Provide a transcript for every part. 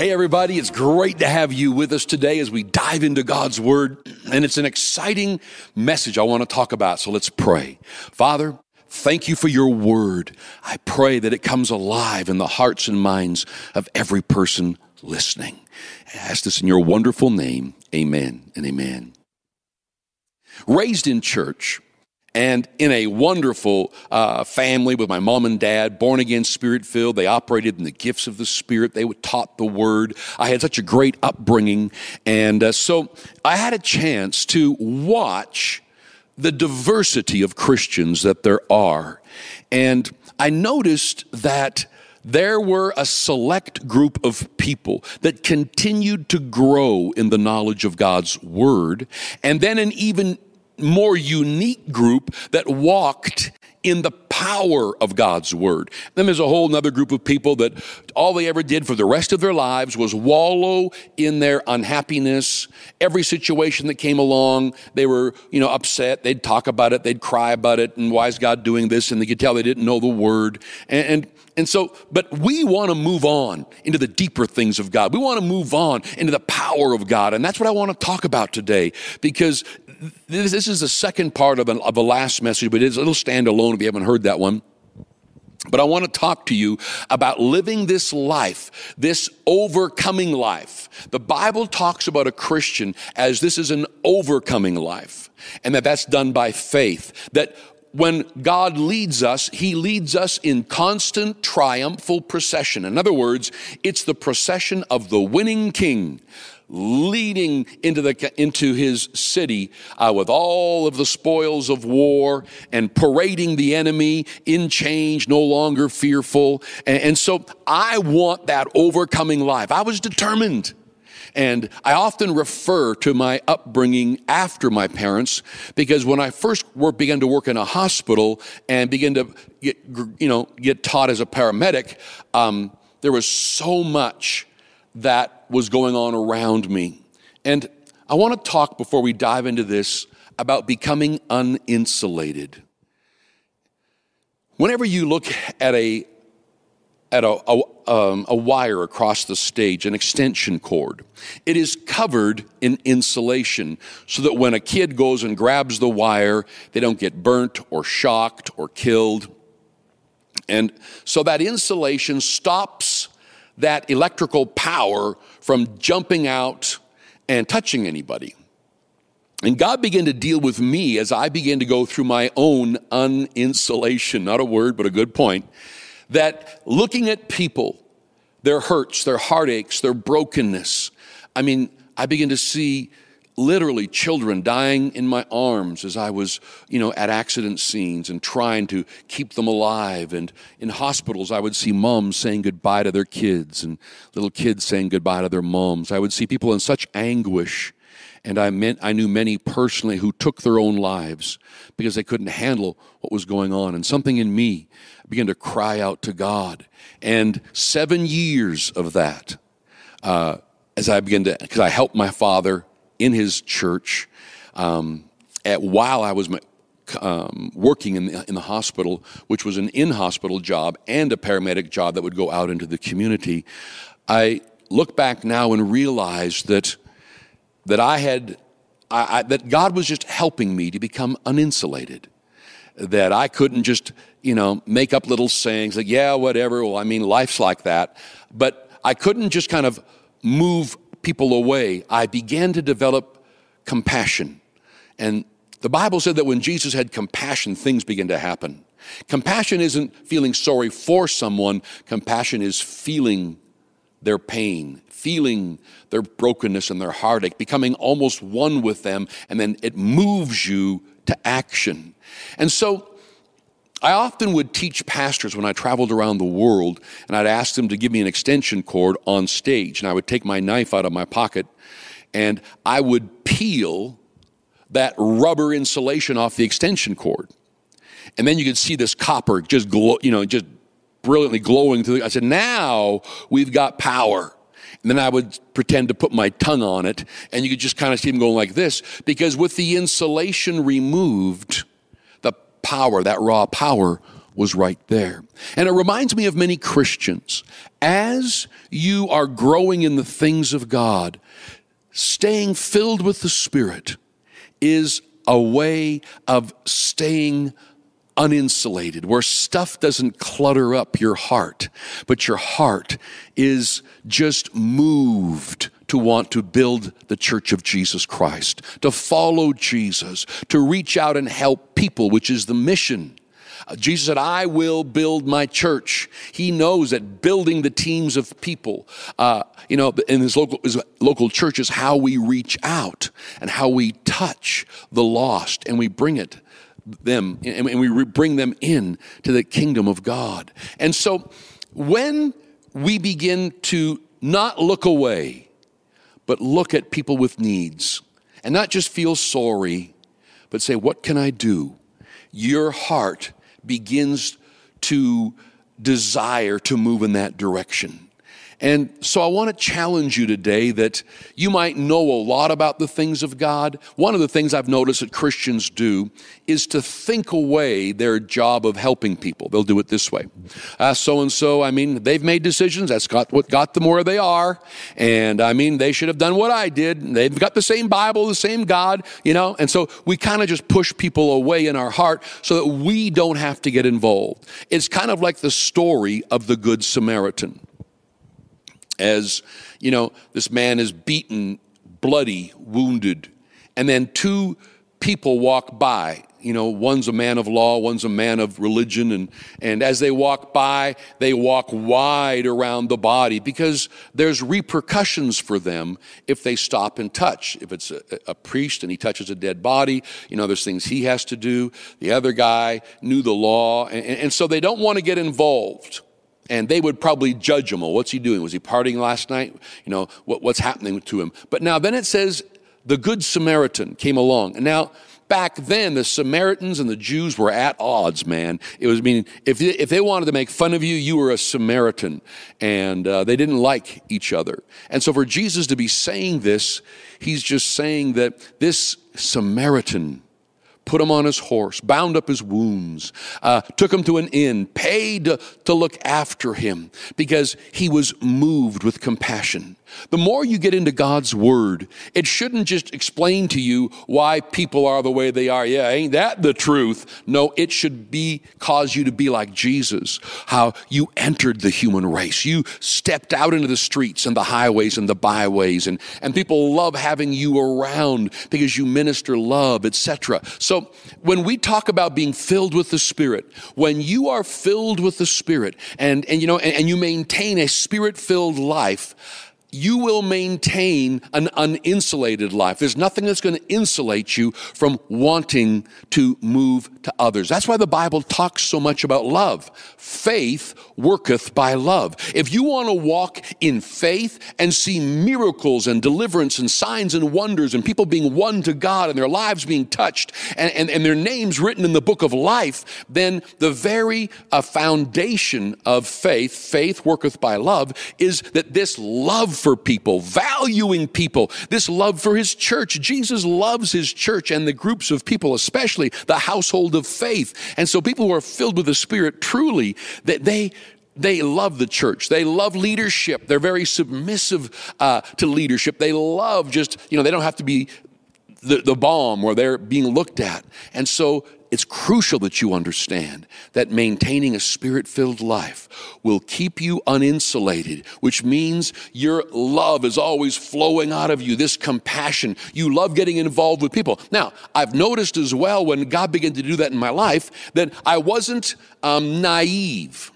Hey, everybody, it's great to have you with us today as we dive into God's Word. And it's an exciting message I want to talk about. So let's pray. Father, thank you for your Word. I pray that it comes alive in the hearts and minds of every person listening. I ask this in your wonderful name. Amen and amen. Raised in church, and in a wonderful uh, family with my mom and dad, born again, spirit filled. They operated in the gifts of the Spirit. They were taught the Word. I had such a great upbringing. And uh, so I had a chance to watch the diversity of Christians that there are. And I noticed that there were a select group of people that continued to grow in the knowledge of God's Word, and then an even more unique group that walked in the power of God's word. Then there's a whole other group of people that all they ever did for the rest of their lives was wallow in their unhappiness. Every situation that came along, they were, you know, upset. They'd talk about it, they'd cry about it, and why is God doing this? And they could tell they didn't know the word. And, and and so, but we want to move on into the deeper things of God. We want to move on into the power of God. And that's what I want to talk about today because this, this is the second part of, of the last message, but it's, it'll stand alone if you haven't heard that one. But I want to talk to you about living this life, this overcoming life. The Bible talks about a Christian as this is an overcoming life, and that that's done by faith. That when God leads us, He leads us in constant triumphal procession. In other words, it's the procession of the winning king leading into, the, into his city uh, with all of the spoils of war and parading the enemy in change, no longer fearful. And, and so I want that overcoming life. I was determined. And I often refer to my upbringing after my parents because when I first work, began to work in a hospital and began to get, you know, get taught as a paramedic, um, there was so much that was going on around me. And I want to talk before we dive into this about becoming uninsulated. Whenever you look at a at a, a, um, a, wire across the stage, an extension cord. It is covered in insulation so that when a kid goes and grabs the wire, they don't get burnt or shocked or killed. And so that insulation stops that electrical power from jumping out and touching anybody. And God began to deal with me as I began to go through my own uninsulation, not a word, but a good point, that looking at people, their hurts, their heartaches, their brokenness, I mean, I began to see literally children dying in my arms as I was, you know, at accident scenes and trying to keep them alive. And in hospitals, I would see moms saying goodbye to their kids and little kids saying goodbye to their moms. I would see people in such anguish. And I meant I knew many personally who took their own lives because they couldn't handle what was going on. And something in me began to cry out to God. And seven years of that, uh, as I began to, because I helped my father in his church um, at, while I was um, working in the, in the hospital, which was an in hospital job and a paramedic job that would go out into the community. I look back now and realize that, that I had, I, I, that God was just helping me to become uninsulated. That I couldn't just, you know, make up little sayings like, yeah, whatever. Well, I mean, life's like that. But I couldn't just kind of move people away, I began to develop compassion. And the Bible said that when Jesus had compassion, things began to happen. Compassion isn't feeling sorry for someone, compassion is feeling their pain, feeling their brokenness and their heartache, becoming almost one with them, and then it moves you to action. And so I often would teach pastors when I traveled around the world, and I'd ask them to give me an extension cord on stage. And I would take my knife out of my pocket and I would peel that rubber insulation off the extension cord. And then you could see this copper just glow, you know, just brilliantly glowing through. I said, now we've got power. And then I would pretend to put my tongue on it, and you could just kind of see them going like this, because with the insulation removed, power, that raw power, was right there. And it reminds me of many Christians. As you are growing in the things of God, staying filled with the Spirit is a way of staying uninsulated, where stuff doesn't clutter up your heart, but your heart is just moved to want to build the church of Jesus Christ, to follow Jesus, to reach out and help people, which is the mission. Uh, Jesus said, I will build my church. He knows that building the teams of people, uh, you know, in his local, his local church is how we reach out and how we touch the lost and we bring it them and we bring them in to the kingdom of God. And so when we begin to not look away, but look at people with needs and not just feel sorry, but say, What can I do? Your heart begins to desire to move in that direction. And so I want to challenge you today that you might know a lot about the things of God. One of the things I've noticed that Christians do is to think away their job of helping people. They'll do it this way. So and so, I mean, they've made decisions. That's got what got them where they are. And I mean, they should have done what I did. They've got the same Bible, the same God, you know. And so we kind of just push people away in our heart so that we don't have to get involved. It's kind of like the story of the Good Samaritan as, you know, this man is beaten, bloody, wounded, and then two people walk by. You know, one's a man of law, one's a man of religion, and, and as they walk by, they walk wide around the body because there's repercussions for them if they stop and touch. If it's a, a priest and he touches a dead body, you know, there's things he has to do. The other guy knew the law, and, and so they don't want to get involved and they would probably judge him. Well, what's he doing? Was he partying last night? You know, what, what's happening to him? But now then it says the Good Samaritan came along. And now, back then, the Samaritans and the Jews were at odds, man. It was meaning if, if they wanted to make fun of you, you were a Samaritan. And uh, they didn't like each other. And so for Jesus to be saying this, he's just saying that this Samaritan, put him on his horse, bound up his wounds, uh, took him to an inn, paid to, to look after him because he was moved with compassion. The more you get into God's Word, it shouldn't just explain to you why people are the way they are. Yeah, ain't that the truth? No, it should be cause you to be like Jesus, how you entered the human race. You stepped out into the streets and the highways and the byways, and, and people love having you around because you minister love, etc. So when we talk about being filled with the Spirit, when you are filled with the Spirit and, and you know and, and you maintain a spirit-filled life, you will maintain an uninsulated life. There's nothing that's going to insulate you from wanting to move to others. That's why the Bible talks so much about love. Faith worketh by love. If you want to walk in faith and see miracles and deliverance and signs and wonders and people being won to God and their lives being touched and, and, and their names written in the book of life, then the very uh, foundation of faith, faith worketh by love, is that this love for people, valuing people, this love for his church. Jesus loves his church and the groups of people, especially the household of faith. And so people who are filled with the Spirit truly, that they, they love the church. They love leadership. They're very submissive uh, to leadership. They love just, you know, they don't have to be the, the bomb where they're being looked at. And so it's crucial that you understand that maintaining a spirit filled life will keep you uninsulated, which means your love is always flowing out of you, this compassion. You love getting involved with people. Now, I've noticed as well when God began to do that in my life that I wasn't um, naive.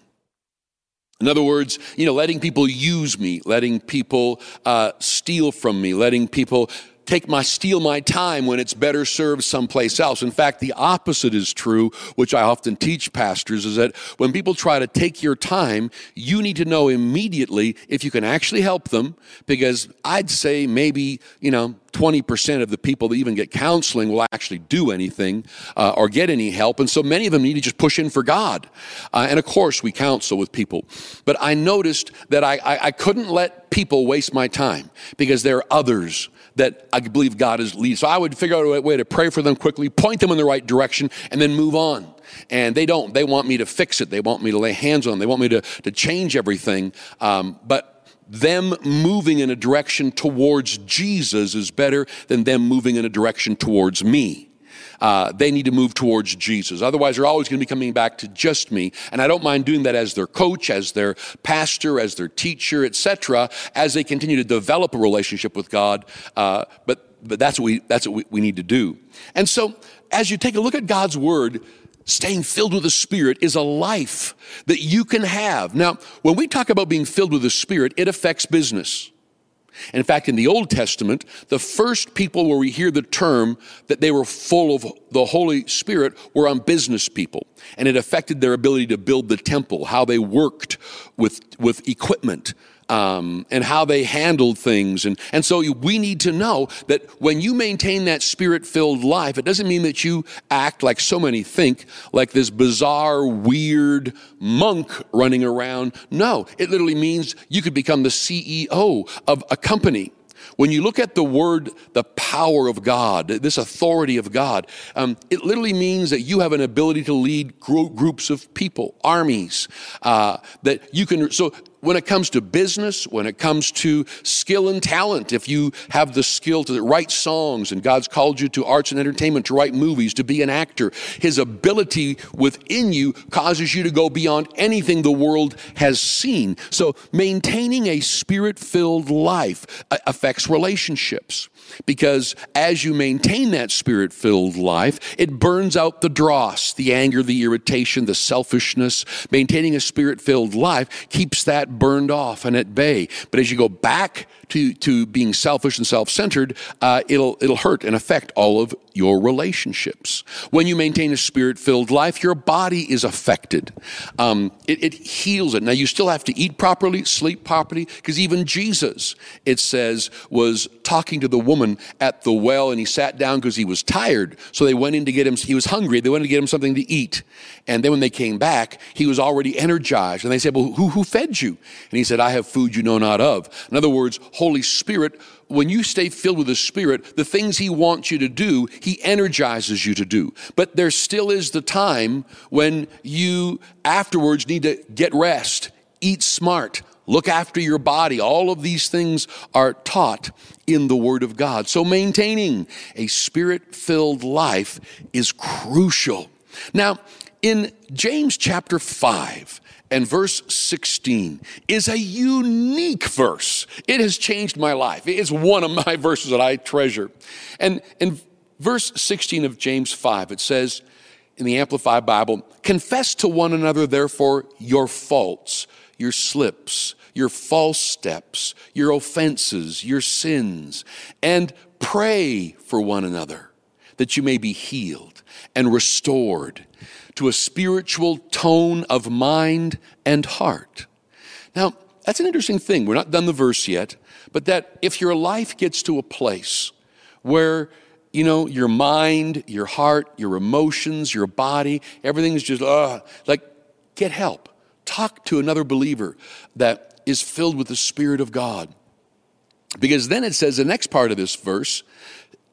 In other words, you know, letting people use me, letting people uh, steal from me, letting people take my steal my time when it's better served someplace else. In fact, the opposite is true, which I often teach pastors is that when people try to take your time, you need to know immediately if you can actually help them because I'd say maybe, you know, 20% of the people that even get counseling will actually do anything uh, or get any help. And so many of them need to just push in for God. Uh, and of course, we counsel with people. But I noticed that I, I, I couldn't let people waste my time because there are others that I believe God is leading. So I would figure out a way to pray for them quickly, point them in the right direction, and then move on. And they don't. They want me to fix it. They want me to lay hands on them. They want me to, to change everything. Um, but them moving in a direction towards Jesus is better than them moving in a direction towards me. Uh, they need to move towards Jesus. Otherwise, they're always going to be coming back to just me. And I don't mind doing that as their coach, as their pastor, as their teacher, etc., as they continue to develop a relationship with God. Uh, but but that's what we that's what we, we need to do. And so, as you take a look at God's word, Staying filled with the Spirit is a life that you can have. Now, when we talk about being filled with the Spirit, it affects business. In fact, in the Old Testament, the first people where we hear the term that they were full of the Holy Spirit were on business people. And it affected their ability to build the temple, how they worked with, with equipment, um, and how they handled things. And, and so we need to know that when you maintain that spirit filled life, it doesn't mean that you act like so many think, like this bizarre, weird monk running around. No, it literally means you could become the CEO of a company. When you look at the word, the power of God, this authority of God, um, it literally means that you have an ability to lead groups of people, armies, uh, that you can. So when it comes to business, when it comes to skill and talent, if you have the skill to write songs and God's called you to arts and entertainment, to write movies, to be an actor, His ability within you causes you to go beyond anything the world has seen. So maintaining a spirit filled life affects relationships because as you maintain that spirit filled life, it burns out the dross, the anger, the irritation, the selfishness. Maintaining a spirit filled life keeps that burned off and at bay. But as you go back to, to being selfish and self centered, uh, it'll, it'll hurt and affect all of your relationships. When you maintain a spirit filled life, your body is affected. Um, it, it, heals it. Now, you still have to eat properly, sleep properly, because even Jesus, it says, was talking to the woman at the well and he sat down because he was tired. So they went in to get him, he was hungry. They went to get him something to eat. And then when they came back, he was already energized. And they said, Well, who, who fed you? And he said, I have food you know not of. In other words, Holy Spirit when you stay filled with the Spirit, the things He wants you to do, He energizes you to do. But there still is the time when you afterwards need to get rest, eat smart, look after your body. All of these things are taught in the Word of God. So maintaining a Spirit filled life is crucial. Now, in James chapter 5, and verse 16 is a unique verse. It has changed my life. It's one of my verses that I treasure. And in verse 16 of James 5, it says in the Amplified Bible, confess to one another, therefore, your faults, your slips, your false steps, your offenses, your sins, and pray for one another that you may be healed and restored to a spiritual tone of mind and heart. Now, that's an interesting thing. We're not done the verse yet, but that if your life gets to a place where you know, your mind, your heart, your emotions, your body, everything's just, uh, like, get help. Talk to another believer that is filled with the Spirit of God. Because then it says the next part of this verse,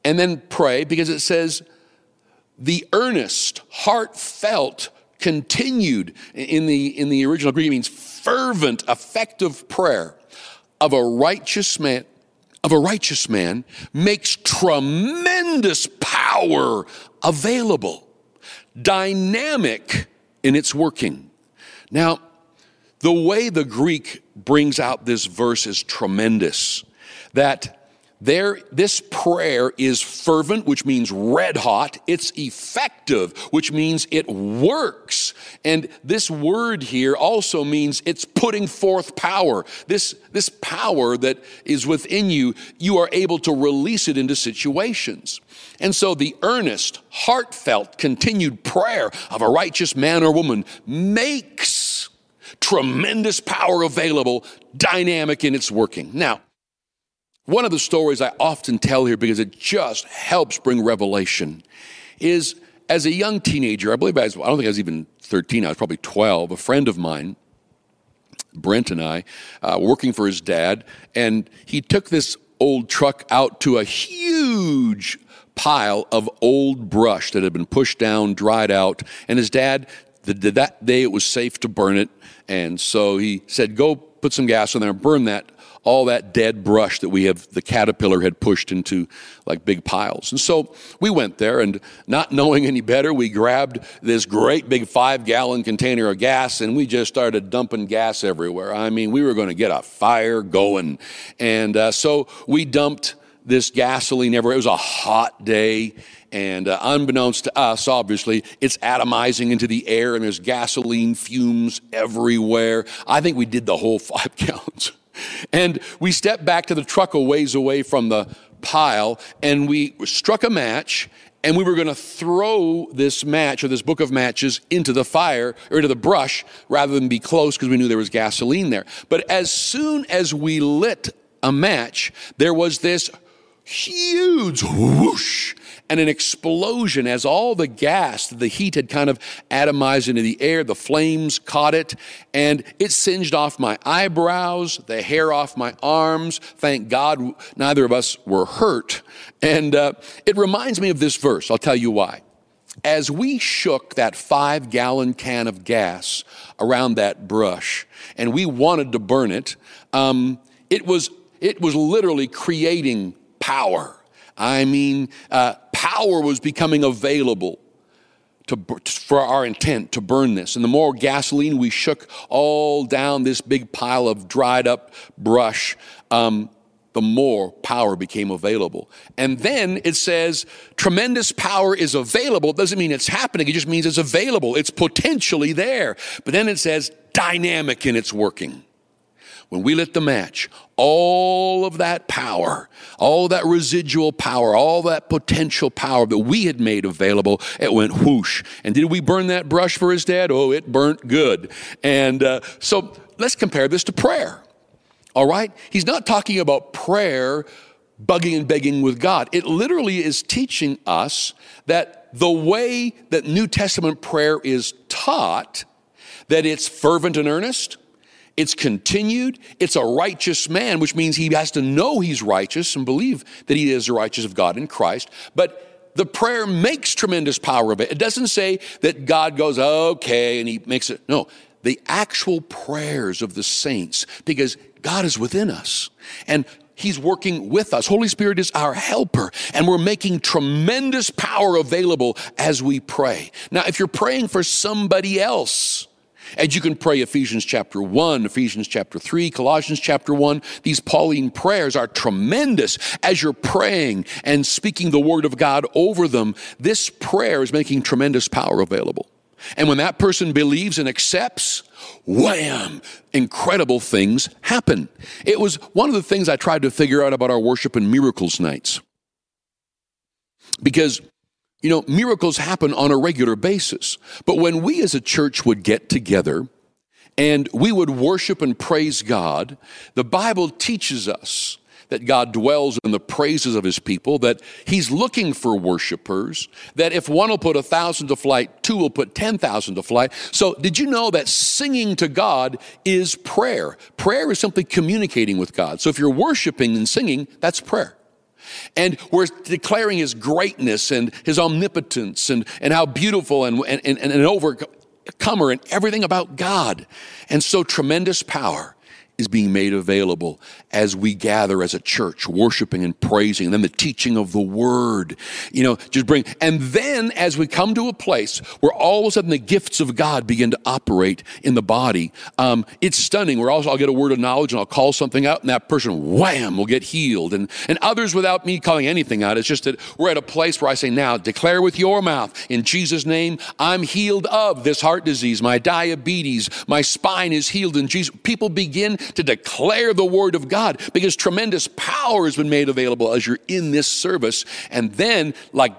and then pray, because it says, the earnest, heartfelt, continued in the, in the original Greek means fervent, effective prayer of a righteous man of a righteous man makes tremendous power available, dynamic in its working. Now, the way the Greek brings out this verse is tremendous. That there, this prayer is fervent, which means red hot. It's effective, which means it works. And this word here also means it's putting forth power. This, this power that is within you, you are able to release it into situations. And so the earnest, heartfelt, continued prayer of a righteous man or woman makes tremendous power available, dynamic in its working. Now, one of the stories I often tell here because it just helps bring revelation is as a young teenager, I believe I, was, I don't think I was even 13, I was probably 12, a friend of mine Brent and I, uh, working for his dad, and he took this old truck out to a huge pile of old brush that had been pushed down, dried out, and his dad, the, that day it was safe to burn it, and so he said, "Go put some gas in there, and burn that all that dead brush that we have, the caterpillar had pushed into like big piles. And so we went there, and not knowing any better, we grabbed this great big five gallon container of gas and we just started dumping gas everywhere. I mean, we were going to get a fire going. And uh, so we dumped this gasoline everywhere. It was a hot day. And uh, unbeknownst to us, obviously, it's atomizing into the air and there's gasoline fumes everywhere. I think we did the whole five gallons. And we stepped back to the truck a ways away from the pile and we struck a match and we were going to throw this match or this book of matches into the fire or into the brush rather than be close because we knew there was gasoline there. But as soon as we lit a match, there was this huge whoosh and an explosion as all the gas, the heat had kind of atomized into the air. The flames caught it and it singed off my eyebrows, the hair off my arms. Thank God neither of us were hurt. And uh, it reminds me of this verse. I'll tell you why. As we shook that five gallon can of gas around that brush and we wanted to burn it, um, it was it was literally creating power. I mean, uh, power was becoming available to, for our intent to burn this. And the more gasoline we shook all down this big pile of dried up brush, um, the more power became available. And then it says tremendous power is available. It doesn't mean it's happening, it just means it's available. It's potentially there. But then it says dynamic in its working when we lit the match, all of that power, all that residual power, all that potential power that we had made available, it went whoosh. And did we burn that brush for his dad? Oh, it burnt good. And uh, so let's compare this to prayer. All right? He's not talking about prayer bugging and begging with God. It literally is teaching us that the way that New Testament prayer is taught, that it's fervent and earnest, it's continued. It's a righteous man, which means he has to know he's righteous and believe that he is the righteous of God in Christ. But the prayer makes tremendous power of it. It doesn't say that God goes, okay, and he makes it. No, the actual prayers of the saints, because God is within us. And He's working with us. Holy Spirit is our helper, and we're making tremendous power available as we pray. Now, if you're praying for somebody else, and you can pray Ephesians chapter 1, Ephesians chapter 3, Colossians chapter 1. These Pauline prayers are tremendous as you're praying and speaking the word of God over them. This prayer is making tremendous power available. And when that person believes and accepts, wham, incredible things happen. It was one of the things I tried to figure out about our worship and miracles nights. Because you know, miracles happen on a regular basis. But when we as a church would get together and we would worship and praise God, the Bible teaches us that God dwells in the praises of his people, that he's looking for worshipers, that if one will put a thousand to flight, two will put 10,000 to flight. So, did you know that singing to God is prayer? Prayer is simply communicating with God. So, if you're worshiping and singing, that's prayer. And we're declaring his greatness and his omnipotence and, and how beautiful and, and, and an overcomer and everything about God. And so tremendous power is being made available as we gather as a church, worshiping and praising, and then the teaching of the word, you know, just bring. And then as we come to a place where all of a sudden the gifts of God begin to operate in the body, um, it's stunning. Where also I'll get a word of knowledge and I'll call something out, and that person, wham, will get healed. And, and others without me calling anything out. It's just that we're at a place where I say, now declare with your mouth, in Jesus' name, I'm healed of this heart disease, my diabetes, my spine is healed in Jesus. People begin to declare the word of God because tremendous power has been made available as you're in this service. And then, like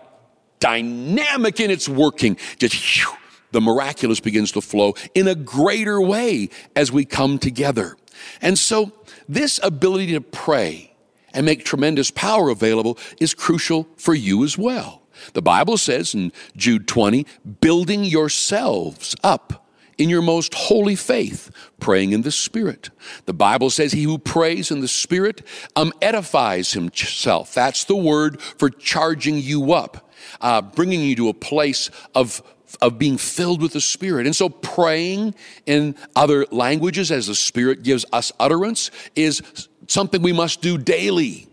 dynamic in its working, just whew, the miraculous begins to flow in a greater way as we come together. And so, this ability to pray and make tremendous power available is crucial for you as well. The Bible says in Jude 20, building yourselves up in your most holy faith, praying in the Spirit. The Bible says, He who prays in the Spirit um, edifies himself. That's the word for charging you up, uh, bringing you to a place of of being filled with the Spirit. And so praying in other languages as the Spirit gives us utterance is something we must do daily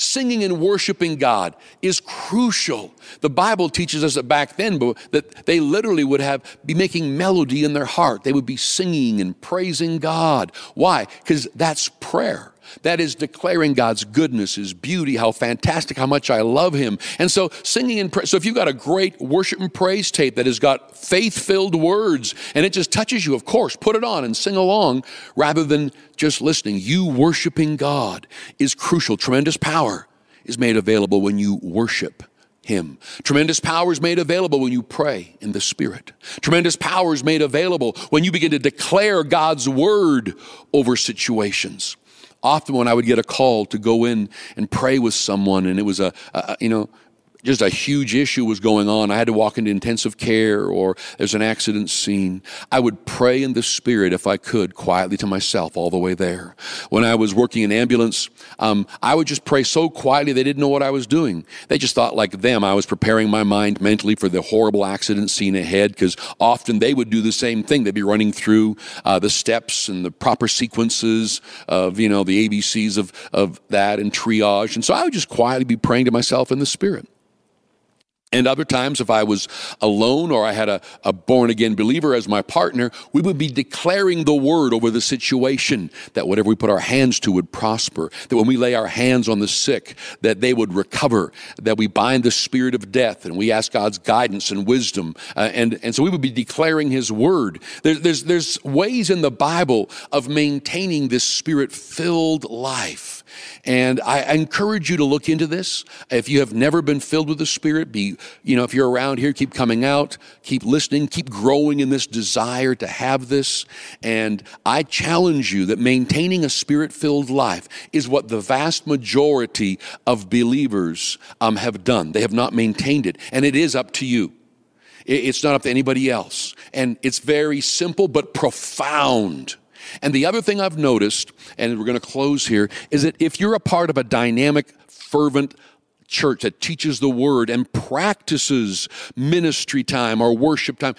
singing and worshiping God is crucial. The Bible teaches us that back then that they literally would have be making melody in their heart. They would be singing and praising God. Why? Because that's prayer. That is declaring God's goodness, His beauty, how fantastic, how much I love Him. And so, singing and praise. So, if you've got a great worship and praise tape that has got faith filled words and it just touches you, of course, put it on and sing along rather than just listening. You worshiping God is crucial. Tremendous power is made available when you worship. Him. Tremendous power is made available when you pray in the Spirit. Tremendous power is made available when you begin to declare God's word over situations often when I would get a call to go in and pray with someone, and it was a, a you know, just a huge issue was going on. I had to walk into intensive care or there's an accident scene. I would pray in the spirit if I could quietly to myself all the way there. When I was working in ambulance, um, I would just pray so quietly they didn't know what I was doing. They just thought like them. I was preparing my mind mentally for the horrible accident scene ahead because often they would do the same thing. They'd be running through uh, the steps and the proper sequences of, you know, the ABCs of, of that and triage. And so I would just quietly be praying to myself in the spirit. And other times, if I was alone or I had a, a born again believer as my partner, we would be declaring the word over the situation that whatever we put our hands to would prosper, that when we lay our hands on the sick, that they would recover, that we bind the spirit of death and we ask God's guidance and wisdom. Uh, and, and so we would be declaring his word. There, there's, there's ways in the Bible of maintaining this spirit filled life. And I, encourage you to look into this. If you have never been filled with the Spirit, be, you know, if you're around here, keep coming out, keep listening, keep growing in this desire to have this. And I challenge you that maintaining a Spirit filled life is what the vast majority of believers um, have done. They have not maintained it, and it is up to you. It's not up to anybody else. And it's very simple but profound. And the other thing I've noticed, and we're going to close here, is that if you're a part of a dynamic, fervent, church that teaches the word and practices ministry time or worship time,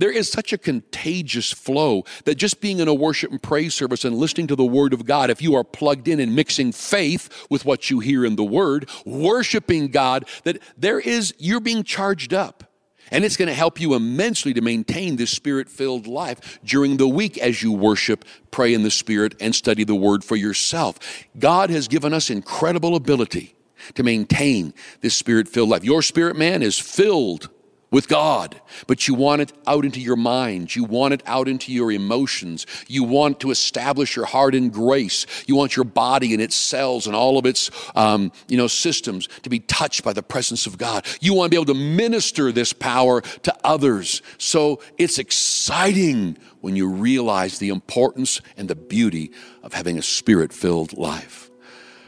there is such a contagious flow that just being in a worship and praise service and listening to the Word of God, if you are plugged in and mixing faith with what you hear in the Word, worshiping God, that there is, you're being charged up. And it's going to help you immensely to maintain this spirit filled life during the week as you worship, pray in the Spirit, and study the Word for yourself. God has given us incredible ability to maintain this spirit filled life. Your spirit man is filled with God, but you want it out into your mind. You want it out into your emotions. You want to establish your heart in grace. You want your body and its cells and all of its, um, you know, systems to be touched by the presence of God. You want to be able to minister this power to others. So it's exciting when you realize the importance and the beauty of having a spirit filled life.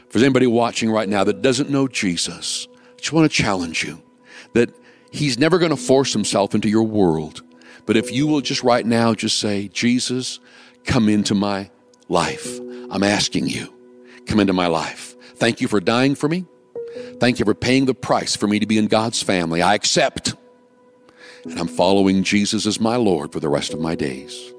For anybody watching right now that doesn't know Jesus, I just want to challenge you that He's never going to force himself into your world. But if you will just right now just say, Jesus, come into my life. I'm asking you, come into my life. Thank you for dying for me. Thank you for paying the price for me to be in God's family. I accept. And I'm following Jesus as my Lord for the rest of my days.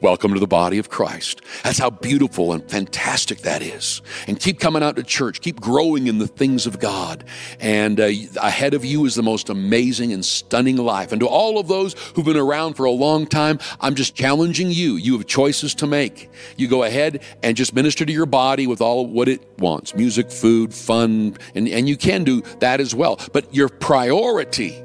Welcome to the body of Christ. That's how beautiful and fantastic that is. And keep coming out to church, keep growing in the things of God. And uh, ahead of you is the most amazing and stunning life. And to all of those who've been around for a long time, I'm just challenging you. You have choices to make. You go ahead and just minister to your body with all what it wants music, food, fun, and, and you can do that as well. But your priority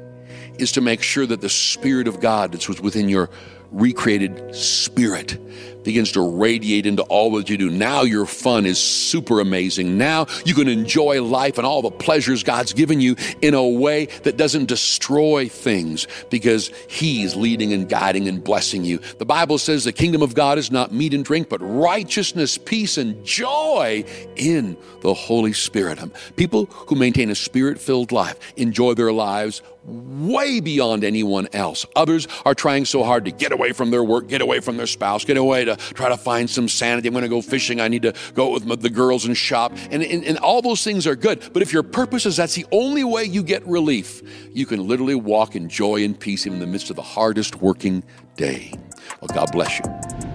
is to make sure that the Spirit of God that's within your recreated spirit begins to radiate into all that you do. Now your fun is super amazing. Now you can enjoy life and all the pleasures God's given you in a way that doesn't destroy things because He's leading and guiding and blessing you. The Bible says the kingdom of God is not meat and drink, but righteousness, peace, and joy in the Holy Spirit. Um, people who maintain a spirit filled life enjoy their lives way beyond anyone else. Others are trying so hard to get away from their work, get away from their spouse, get away to try to find some sanity. I'm going to go fishing. I need to go with the girls and shop. And, and, and all those things are good. But if your purpose is that's the only way you get relief, you can literally walk in joy and peace in the midst of the hardest working day. Well, God bless you.